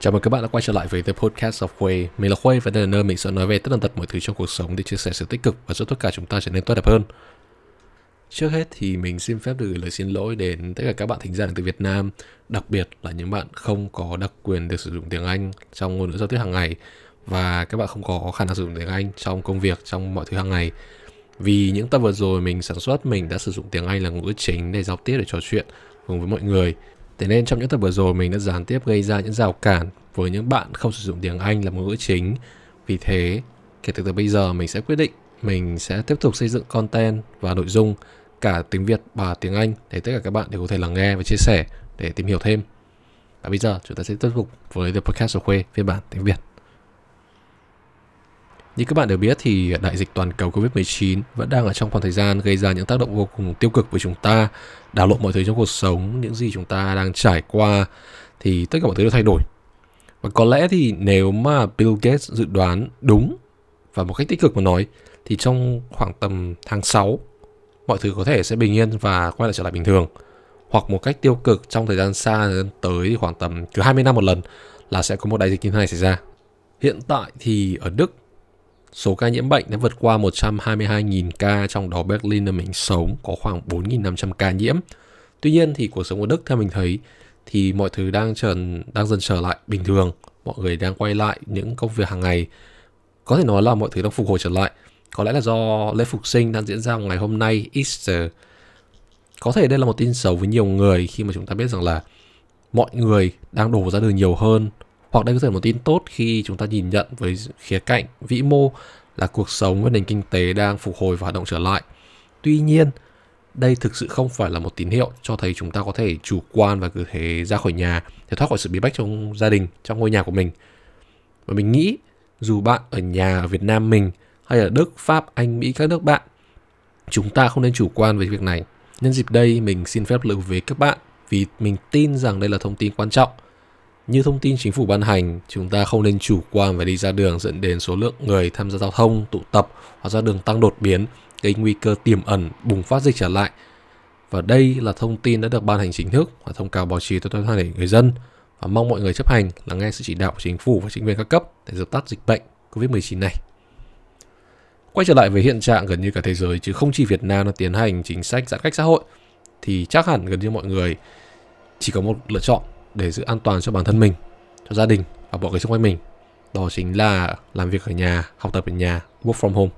Chào mừng các bạn đã quay trở lại với The Podcast of Khuê Mình là Khuê và đây là nơi mình sẽ nói về tất tần tật mọi thứ trong cuộc sống để chia sẻ sự tích cực và giúp tất cả chúng ta trở nên tốt đẹp hơn. Trước hết thì mình xin phép được gửi lời xin lỗi đến tất cả các bạn thính giả từ Việt Nam, đặc biệt là những bạn không có đặc quyền được sử dụng tiếng Anh trong ngôn ngữ giao tiếp hàng ngày và các bạn không có khả năng sử dụng tiếng Anh trong công việc, trong mọi thứ hàng ngày. Vì những tập vừa rồi mình sản xuất mình đã sử dụng tiếng Anh là ngôn ngữ chính để giao tiếp để trò chuyện cùng với mọi người Thế nên trong những tập vừa rồi mình đã gián tiếp gây ra những rào cản với những bạn không sử dụng tiếng Anh là ngôn ngữ chính. Vì thế, kể từ từ bây giờ mình sẽ quyết định mình sẽ tiếp tục xây dựng content và nội dung cả tiếng Việt và tiếng Anh để tất cả các bạn đều có thể lắng nghe và chia sẻ để tìm hiểu thêm. Và bây giờ chúng ta sẽ tiếp tục với The Podcast của Khuê phiên bản tiếng Việt. Như các bạn đều biết thì đại dịch toàn cầu Covid-19 vẫn đang ở trong khoảng thời gian gây ra những tác động vô cùng tiêu cực với chúng ta, đảo lộn mọi thứ trong cuộc sống, những gì chúng ta đang trải qua thì tất cả mọi thứ đều thay đổi. Và có lẽ thì nếu mà Bill Gates dự đoán đúng và một cách tích cực mà nói thì trong khoảng tầm tháng 6 mọi thứ có thể sẽ bình yên và quay lại trở lại bình thường. Hoặc một cách tiêu cực trong thời gian xa tới khoảng tầm cứ 20 năm một lần là sẽ có một đại dịch như thế này xảy ra. Hiện tại thì ở Đức Số ca nhiễm bệnh đã vượt qua 122.000 ca, trong đó Berlin nơi mình sống có khoảng 4.500 ca nhiễm. Tuy nhiên thì cuộc sống ở Đức theo mình thấy thì mọi thứ đang trở đang dần trở lại bình thường, mọi người đang quay lại những công việc hàng ngày. Có thể nói là mọi thứ đang phục hồi trở lại. Có lẽ là do lễ phục sinh đang diễn ra ngày hôm nay Easter. Có thể đây là một tin xấu với nhiều người khi mà chúng ta biết rằng là mọi người đang đổ ra đường nhiều hơn hoặc đây có thể là một tin tốt khi chúng ta nhìn nhận với khía cạnh vĩ mô là cuộc sống và nền kinh tế đang phục hồi và hoạt động trở lại. Tuy nhiên, đây thực sự không phải là một tín hiệu cho thấy chúng ta có thể chủ quan và cứ thế ra khỏi nhà để thoát khỏi sự bí bách trong gia đình, trong ngôi nhà của mình. Và mình nghĩ dù bạn ở nhà ở Việt Nam mình hay ở Đức, Pháp, Anh, Mỹ các nước bạn, chúng ta không nên chủ quan về việc này. Nhân dịp đây mình xin phép lưu với các bạn vì mình tin rằng đây là thông tin quan trọng – như thông tin chính phủ ban hành, chúng ta không nên chủ quan và đi ra đường dẫn đến số lượng người tham gia giao thông, tụ tập hoặc ra đường tăng đột biến, gây nguy cơ tiềm ẩn bùng phát dịch trở lại. Và đây là thông tin đã được ban hành chính thức và thông cáo báo chí tới toàn thể người dân và mong mọi người chấp hành là nghe sự chỉ đạo của chính phủ và chính quyền các cấp để dập tắt dịch bệnh COVID-19 này. Quay trở lại với hiện trạng gần như cả thế giới chứ không chỉ Việt Nam đang tiến hành chính sách giãn cách xã hội thì chắc hẳn gần như mọi người chỉ có một lựa chọn để giữ an toàn cho bản thân mình, cho gia đình và mọi người xung quanh mình. Đó chính là làm việc ở nhà, học tập ở nhà, work from home.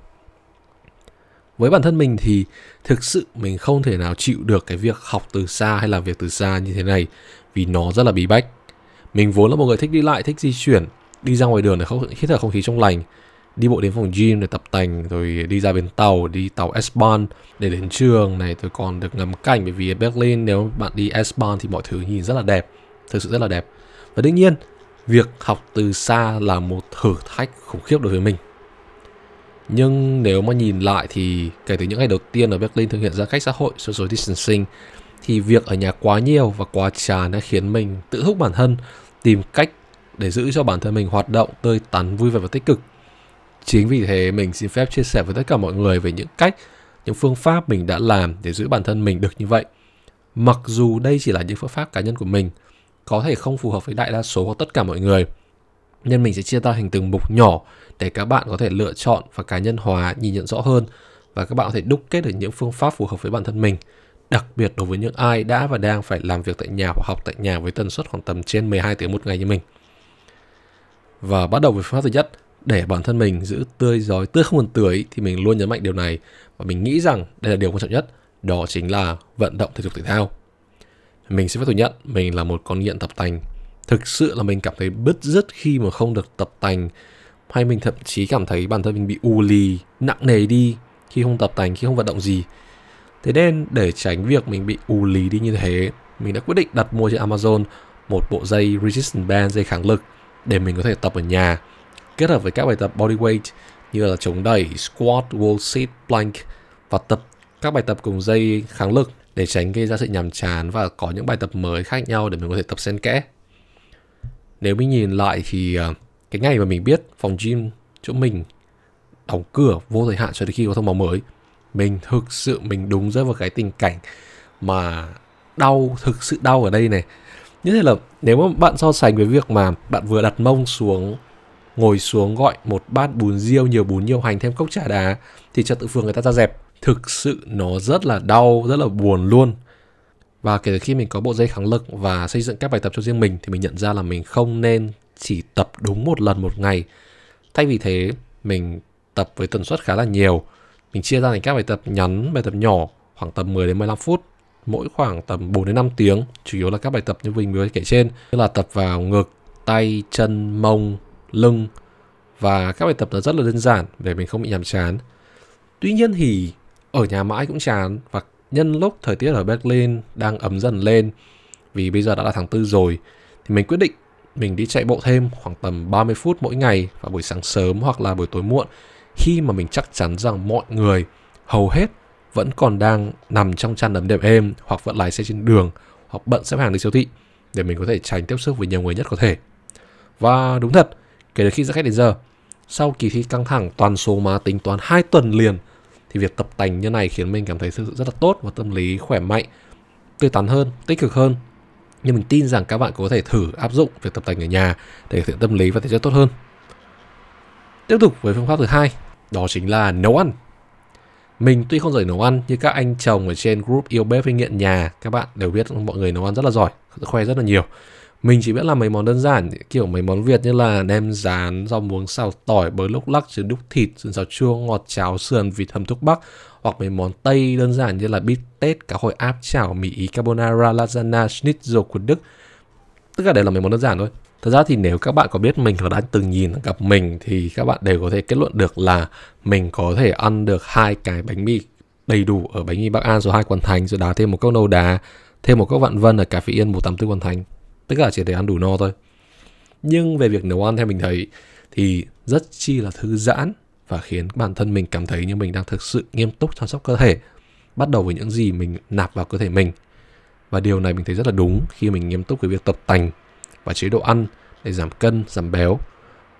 Với bản thân mình thì thực sự mình không thể nào chịu được cái việc học từ xa hay làm việc từ xa như thế này vì nó rất là bí bách. Mình vốn là một người thích đi lại, thích di chuyển, đi ra ngoài đường để không hít thở không khí trong lành, đi bộ đến phòng gym để tập tành rồi đi ra bến tàu đi tàu S-Bahn để đến trường này tôi còn được ngắm cảnh bởi vì ở Berlin nếu bạn đi S-Bahn thì mọi thứ nhìn rất là đẹp thực sự rất là đẹp. Và đương nhiên, việc học từ xa là một thử thách khủng khiếp đối với mình. Nhưng nếu mà nhìn lại thì kể từ những ngày đầu tiên ở Berlin thực hiện giãn cách xã hội, social distancing, thì việc ở nhà quá nhiều và quá chán đã khiến mình tự thúc bản thân, tìm cách để giữ cho bản thân mình hoạt động, tươi tắn, vui vẻ và tích cực. Chính vì thế mình xin phép chia sẻ với tất cả mọi người về những cách, những phương pháp mình đã làm để giữ bản thân mình được như vậy. Mặc dù đây chỉ là những phương pháp cá nhân của mình có thể không phù hợp với đại đa số hoặc tất cả mọi người. Nên mình sẽ chia ra thành từng mục nhỏ để các bạn có thể lựa chọn và cá nhân hóa nhìn nhận rõ hơn và các bạn có thể đúc kết được những phương pháp phù hợp với bản thân mình. Đặc biệt đối với những ai đã và đang phải làm việc tại nhà hoặc học tại nhà với tần suất khoảng tầm trên 12 tiếng một ngày như mình. Và bắt đầu với phương pháp thứ nhất, để bản thân mình giữ tươi giói tươi không còn tưới thì mình luôn nhấn mạnh điều này và mình nghĩ rằng đây là điều quan trọng nhất, đó chính là vận động thể dục thể thao mình sẽ phải thừa nhận, mình là một con nghiện tập tành. Thực sự là mình cảm thấy bứt rứt khi mà không được tập tành. Hay mình thậm chí cảm thấy bản thân mình bị u lì, nặng nề đi khi không tập tành, khi không vận động gì. Thế nên để tránh việc mình bị u lì đi như thế, mình đã quyết định đặt mua trên amazon một bộ dây resistance band, dây kháng lực để mình có thể tập ở nhà. Kết hợp với các bài tập body weight như là chống đẩy, squat, wall sit, plank và tập các bài tập cùng dây kháng lực để tránh gây ra sự nhàm chán và có những bài tập mới khác nhau để mình có thể tập xen kẽ. Nếu mình nhìn lại thì ờ, cái ngày mà mình biết phòng gym chỗ mình đóng cửa vô thời hạn cho đến khi có thông báo mới, mình thực sự mình đúng rơi vào cái tình cảnh mà đau thực sự đau ở đây này như thế là nếu mà bạn so sánh với việc mà bạn vừa đặt mông xuống ngồi xuống gọi một bát bún riêu nhiều bún nhiều hành thêm cốc trà đá thì trật tự phường người ta ra dẹp thực sự nó rất là đau, rất là buồn luôn. Và kể từ khi mình có bộ dây kháng lực và xây dựng các bài tập cho riêng mình thì mình nhận ra là mình không nên chỉ tập đúng một lần một ngày. Thay vì thế, mình tập với tần suất khá là nhiều. Mình chia ra thành các bài tập ngắn, bài tập nhỏ, khoảng tầm 10 đến 15 phút, mỗi khoảng tầm 4 đến 5 tiếng. Chủ yếu là các bài tập như mình vừa kể trên, như là tập vào ngực, tay, chân, mông, lưng. Và các bài tập nó rất là đơn giản, để mình không bị nhàm chán. Tuy nhiên thì ở nhà mãi cũng chán và nhân lúc thời tiết ở Berlin đang ấm dần lên vì bây giờ đã là tháng tư rồi thì mình quyết định mình đi chạy bộ thêm khoảng tầm 30 phút mỗi ngày vào buổi sáng sớm hoặc là buổi tối muộn khi mà mình chắc chắn rằng mọi người hầu hết vẫn còn đang nằm trong chăn ấm đệm êm hoặc vẫn lái xe trên đường hoặc bận xếp hàng đi siêu thị để mình có thể tránh tiếp xúc với nhiều người nhất có thể. Và đúng thật, kể từ khi ra khách đến giờ, sau kỳ thi căng thẳng toàn số má tính toán 2 tuần liền thì việc tập tành như này khiến mình cảm thấy thực sự rất là tốt và tâm lý khỏe mạnh, tươi tắn hơn, tích cực hơn. Nhưng mình tin rằng các bạn có thể thử áp dụng việc tập tành ở nhà để cải thiện tâm lý và thể chất tốt hơn. Tiếp tục với phương pháp thứ hai, đó chính là nấu ăn. Mình tuy không giỏi nấu ăn như các anh chồng ở trên group yêu bếp hay nghiện nhà, các bạn đều biết mọi người nấu ăn rất là giỏi, khoe rất là nhiều. Mình chỉ biết làm mấy món đơn giản kiểu mấy món Việt như là nem rán, rau muống xào tỏi, bơ lúc lắc, trứng đúc thịt, sườn xào chua, ngọt cháo sườn, vịt hầm thuốc bắc hoặc mấy món Tây đơn giản như là bít tết, cá hồi áp chảo, mì ý carbonara, lasagna, schnitzel của Đức. Tất cả đều là mấy món đơn giản thôi. Thật ra thì nếu các bạn có biết mình và đã từng nhìn gặp mình thì các bạn đều có thể kết luận được là mình có thể ăn được hai cái bánh mì đầy đủ ở bánh mì Bắc An số hai Quận Thành rồi đá thêm một cốc nâu đá, thêm một cốc vạn vân ở cà phê yên 184 Quận Thành. Tất cả chỉ để ăn đủ no thôi. Nhưng về việc nấu ăn theo mình thấy thì rất chi là thư giãn và khiến bản thân mình cảm thấy như mình đang thực sự nghiêm túc chăm sóc cơ thể. Bắt đầu với những gì mình nạp vào cơ thể mình. Và điều này mình thấy rất là đúng khi mình nghiêm túc với việc tập tành và chế độ ăn để giảm cân, giảm béo.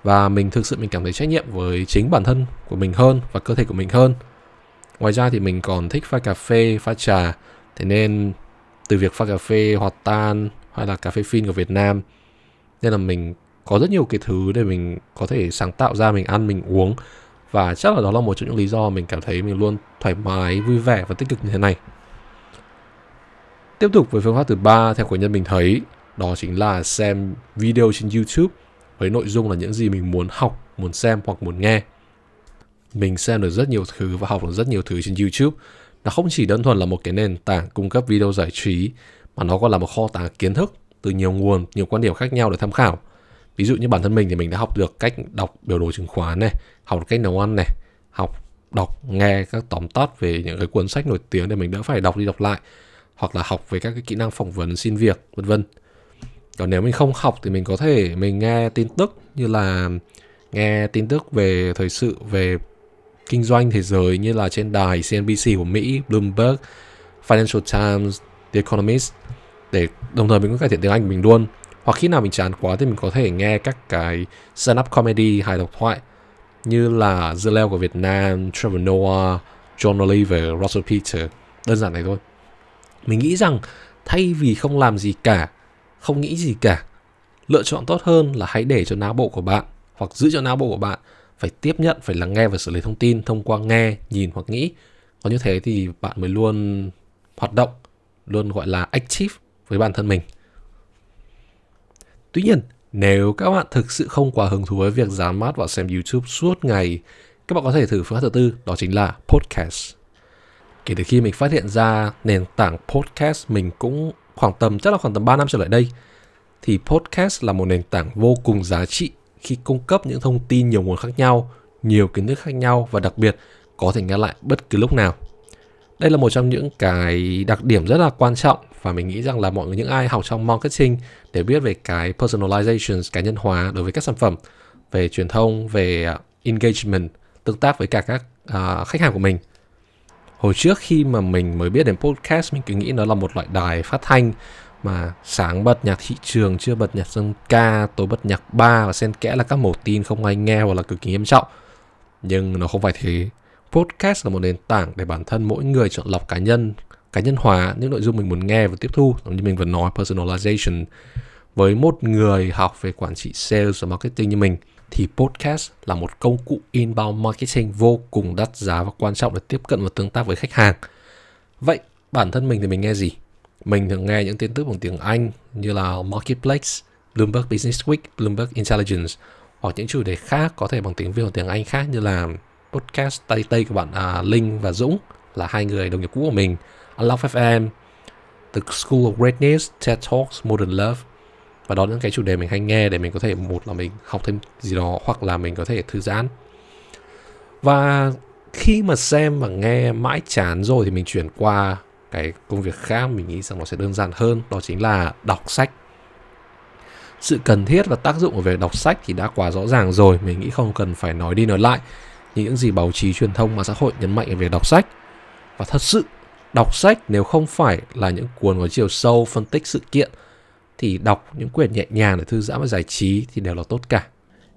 Và mình thực sự mình cảm thấy trách nhiệm với chính bản thân của mình hơn và cơ thể của mình hơn. Ngoài ra thì mình còn thích pha cà phê, pha trà. Thế nên từ việc pha cà phê hoạt tan hay là cà phê phin của Việt Nam nên là mình có rất nhiều cái thứ để mình có thể sáng tạo ra mình ăn mình uống và chắc là đó là một trong những lý do mình cảm thấy mình luôn thoải mái vui vẻ và tích cực như thế này tiếp tục với phương pháp thứ ba theo của nhân mình thấy đó chính là xem video trên YouTube với nội dung là những gì mình muốn học, muốn xem hoặc muốn nghe. Mình xem được rất nhiều thứ và học được rất nhiều thứ trên YouTube. Nó không chỉ đơn thuần là một cái nền tảng cung cấp video giải trí mà nó còn là một kho tàng kiến thức từ nhiều nguồn, nhiều quan điểm khác nhau để tham khảo. Ví dụ như bản thân mình thì mình đã học được cách đọc biểu đồ chứng khoán này, học được cách nấu ăn này, học đọc nghe các tóm tắt về những cái cuốn sách nổi tiếng để mình đỡ phải đọc đi đọc lại hoặc là học về các cái kỹ năng phỏng vấn xin việc vân vân còn nếu mình không học thì mình có thể mình nghe tin tức như là nghe tin tức về thời sự về kinh doanh thế giới như là trên đài CNBC của Mỹ, Bloomberg, Financial Times, The Economist để đồng thời mình cũng cải thiện tiếng Anh của mình luôn. Hoặc khi nào mình chán quá thì mình có thể nghe các cái stand-up comedy hài độc thoại như là The Leo của Việt Nam, Trevor Noah, John Oliver, Russell Peter. Đơn giản này thôi. Mình nghĩ rằng thay vì không làm gì cả không nghĩ gì cả lựa chọn tốt hơn là hãy để cho não bộ của bạn hoặc giữ cho não bộ của bạn phải tiếp nhận phải lắng nghe và xử lý thông tin thông qua nghe nhìn hoặc nghĩ có như thế thì bạn mới luôn hoạt động luôn gọi là active với bản thân mình tuy nhiên nếu các bạn thực sự không quá hứng thú với việc dán mắt vào xem YouTube suốt ngày, các bạn có thể thử phương pháp thứ tư, đó chính là podcast. Kể từ khi mình phát hiện ra nền tảng podcast mình cũng khoảng tầm chắc là khoảng tầm 3 năm trở lại đây thì podcast là một nền tảng vô cùng giá trị khi cung cấp những thông tin nhiều nguồn khác nhau, nhiều kiến thức khác nhau và đặc biệt có thể nghe lại bất cứ lúc nào. Đây là một trong những cái đặc điểm rất là quan trọng và mình nghĩ rằng là mọi người những ai học trong marketing để biết về cái personalization cá nhân hóa đối với các sản phẩm, về truyền thông, về à, engagement, tương tác với cả các uh, khách hàng của mình. Hồi trước khi mà mình mới biết đến podcast mình cứ nghĩ nó là một loại đài phát thanh mà sáng bật nhạc thị trường chưa bật nhạc dân ca tối bật nhạc ba và xen kẽ là các mẫu tin không ai nghe hoặc là cực kỳ nghiêm trọng. Nhưng nó không phải thế podcast là một nền tảng để bản thân mỗi người chọn lọc cá nhân cá nhân hóa những nội dung mình muốn nghe và tiếp thu giống như mình vừa nói personalization với một người học về quản trị sales và marketing như mình thì podcast là một công cụ inbound marketing vô cùng đắt giá và quan trọng để tiếp cận và tương tác với khách hàng. Vậy bản thân mình thì mình nghe gì? Mình thường nghe những tin tức bằng tiếng Anh như là Marketplace, Bloomberg Business Week, Bloomberg Intelligence hoặc những chủ đề khác có thể bằng tiếng Việt hoặc tiếng Anh khác như là podcast Tây Tây của bạn à, Linh và Dũng là hai người đồng nghiệp cũ của mình, Love FM, The School of Greatness, TED Talks, Modern Love. Và đó là những cái chủ đề mình hay nghe để mình có thể một là mình học thêm gì đó hoặc là mình có thể thư giãn. Và khi mà xem và nghe mãi chán rồi thì mình chuyển qua cái công việc khác mình nghĩ rằng nó sẽ đơn giản hơn đó chính là đọc sách. Sự cần thiết và tác dụng của việc đọc sách thì đã quá rõ ràng rồi mình nghĩ không cần phải nói đi nói lại những gì báo chí truyền thông và xã hội nhấn mạnh về việc đọc sách và thật sự đọc sách nếu không phải là những cuốn có chiều sâu phân tích sự kiện thì đọc những quyển nhẹ nhàng để thư giãn và giải trí thì đều là tốt cả.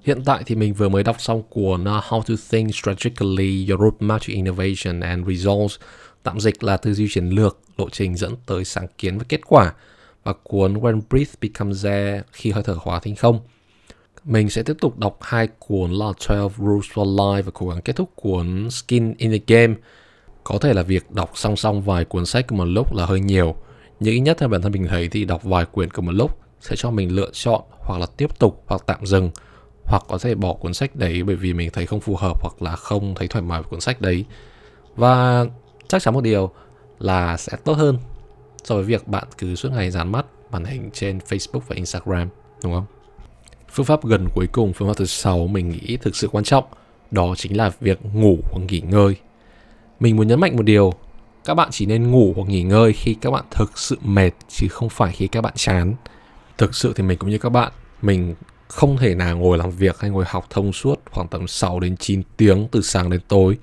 Hiện tại thì mình vừa mới đọc xong cuốn uh, How to Think Strategically, Your Roadmap to Innovation and Results, tạm dịch là tư duy chiến lược, lộ trình dẫn tới sáng kiến và kết quả, và cuốn When Breath Becomes Air, khi hơi thở hóa thành không. Mình sẽ tiếp tục đọc hai cuốn là 12 Rules for Life và cố gắng kết thúc cuốn Skin in the Game. Có thể là việc đọc song song vài cuốn sách cùng một lúc là hơi nhiều, nhưng ít nhất theo bản thân mình thấy thì đọc vài quyển cùng một lúc sẽ cho mình lựa chọn hoặc là tiếp tục hoặc tạm dừng hoặc có thể bỏ cuốn sách đấy bởi vì mình thấy không phù hợp hoặc là không thấy thoải mái với cuốn sách đấy và chắc chắn một điều là sẽ tốt hơn so với việc bạn cứ suốt ngày dán mắt màn hình trên Facebook và Instagram đúng không? Phương pháp gần cuối cùng, phương pháp thứ sáu mình nghĩ thực sự quan trọng đó chính là việc ngủ hoặc nghỉ ngơi. Mình muốn nhấn mạnh một điều các bạn chỉ nên ngủ hoặc nghỉ ngơi khi các bạn thực sự mệt chứ không phải khi các bạn chán thực sự thì mình cũng như các bạn mình không thể nào ngồi làm việc hay ngồi học thông suốt khoảng tầm 6 đến 9 tiếng từ sáng đến tối.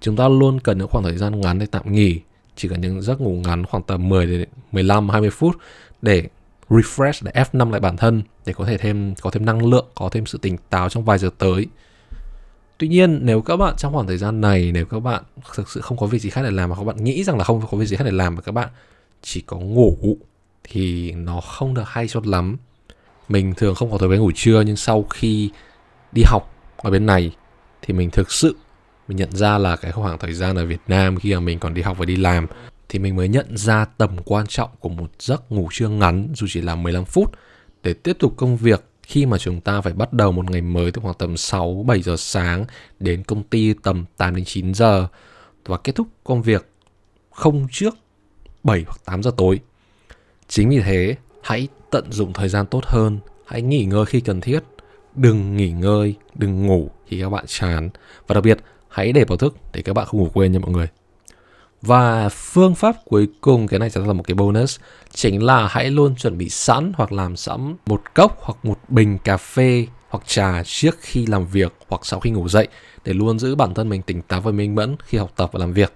Chúng ta luôn cần những khoảng thời gian ngắn để tạm nghỉ, chỉ cần những giấc ngủ ngắn khoảng tầm 10 đến 15 20 phút để refresh để F5 lại bản thân để có thể thêm có thêm năng lượng, có thêm sự tỉnh táo trong vài giờ tới. Tuy nhiên nếu các bạn trong khoảng thời gian này nếu các bạn thực sự không có việc gì khác để làm mà các bạn nghĩ rằng là không có việc gì khác để làm mà các bạn chỉ có ngủ thì nó không được hay cho lắm. Mình thường không có thói quen ngủ trưa nhưng sau khi đi học ở bên này thì mình thực sự mình nhận ra là cái khoảng thời gian ở Việt Nam khi mà mình còn đi học và đi làm thì mình mới nhận ra tầm quan trọng của một giấc ngủ trưa ngắn dù chỉ là 15 phút để tiếp tục công việc khi mà chúng ta phải bắt đầu một ngày mới từ khoảng tầm 6 7 giờ sáng đến công ty tầm 8 đến 9 giờ và kết thúc công việc không trước 7 hoặc 8 giờ tối. Chính vì thế, hãy tận dụng thời gian tốt hơn, hãy nghỉ ngơi khi cần thiết, đừng nghỉ ngơi, đừng ngủ khi các bạn chán và đặc biệt hãy để báo thức để các bạn không ngủ quên nha mọi người. Và phương pháp cuối cùng, cái này sẽ là một cái bonus, chính là hãy luôn chuẩn bị sẵn hoặc làm sẵn một cốc hoặc một bình cà phê hoặc trà trước khi làm việc hoặc sau khi ngủ dậy để luôn giữ bản thân mình tỉnh táo và minh mẫn khi học tập và làm việc.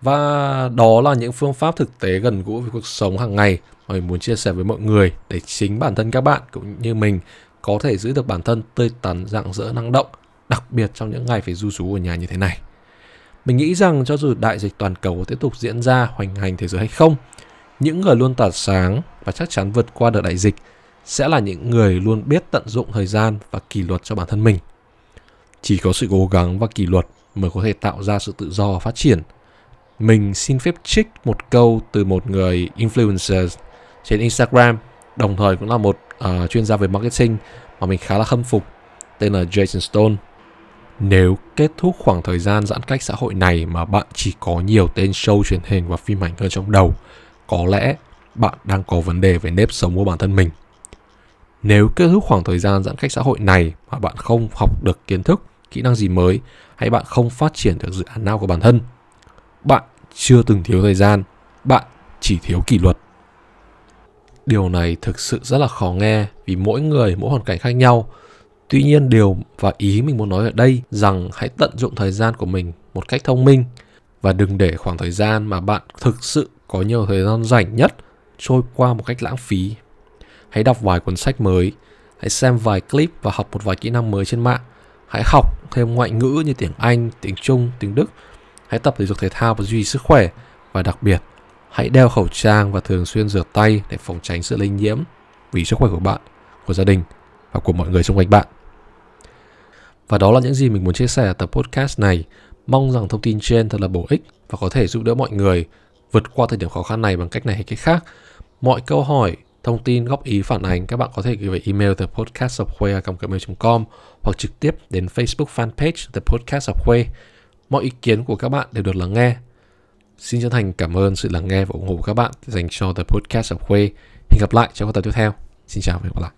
Và đó là những phương pháp thực tế gần gũi với cuộc sống hàng ngày mà mình muốn chia sẻ với mọi người để chính bản thân các bạn cũng như mình có thể giữ được bản thân tươi tắn, rạng rỡ, năng động, đặc biệt trong những ngày phải du rú ở nhà như thế này. Mình nghĩ rằng cho dù đại dịch toàn cầu có tiếp tục diễn ra hoành hành thế giới hay không, những người luôn tỏa sáng và chắc chắn vượt qua được đại dịch sẽ là những người luôn biết tận dụng thời gian và kỷ luật cho bản thân mình. Chỉ có sự cố gắng và kỷ luật mới có thể tạo ra sự tự do và phát triển. Mình xin phép trích một câu từ một người influencer trên Instagram, đồng thời cũng là một uh, chuyên gia về marketing mà mình khá là khâm phục, tên là Jason Stone. Nếu kết thúc khoảng thời gian giãn cách xã hội này mà bạn chỉ có nhiều tên show truyền hình và phim ảnh hơn trong đầu, có lẽ bạn đang có vấn đề về nếp sống của bản thân mình. Nếu kết thúc khoảng thời gian giãn cách xã hội này mà bạn không học được kiến thức, kỹ năng gì mới hay bạn không phát triển được dự án nào của bản thân, bạn chưa từng thiếu thời gian, bạn chỉ thiếu kỷ luật. Điều này thực sự rất là khó nghe vì mỗi người mỗi hoàn cảnh khác nhau Tuy nhiên điều và ý mình muốn nói ở đây rằng hãy tận dụng thời gian của mình một cách thông minh và đừng để khoảng thời gian mà bạn thực sự có nhiều thời gian rảnh nhất trôi qua một cách lãng phí. Hãy đọc vài cuốn sách mới, hãy xem vài clip và học một vài kỹ năng mới trên mạng. Hãy học thêm ngoại ngữ như tiếng Anh, tiếng Trung, tiếng Đức. Hãy tập thể dục thể thao và duy trì sức khỏe và đặc biệt Hãy đeo khẩu trang và thường xuyên rửa tay để phòng tránh sự lây nhiễm vì sức khỏe của bạn, của gia đình và của mọi người xung quanh bạn. Và đó là những gì mình muốn chia sẻ ở tập podcast này. Mong rằng thông tin trên thật là bổ ích và có thể giúp đỡ mọi người vượt qua thời điểm khó khăn này bằng cách này hay cách khác. Mọi câu hỏi, thông tin, góp ý, phản ánh các bạn có thể gửi về email the podcast com hoặc trực tiếp đến Facebook fanpage The Podcast of Quay. Mọi ý kiến của các bạn đều được lắng nghe. Xin chân thành cảm ơn sự lắng nghe và ủng hộ của các bạn dành cho The Podcast of Quay. Hẹn gặp lại trong các tập tiếp theo. Xin chào và hẹn gặp lại.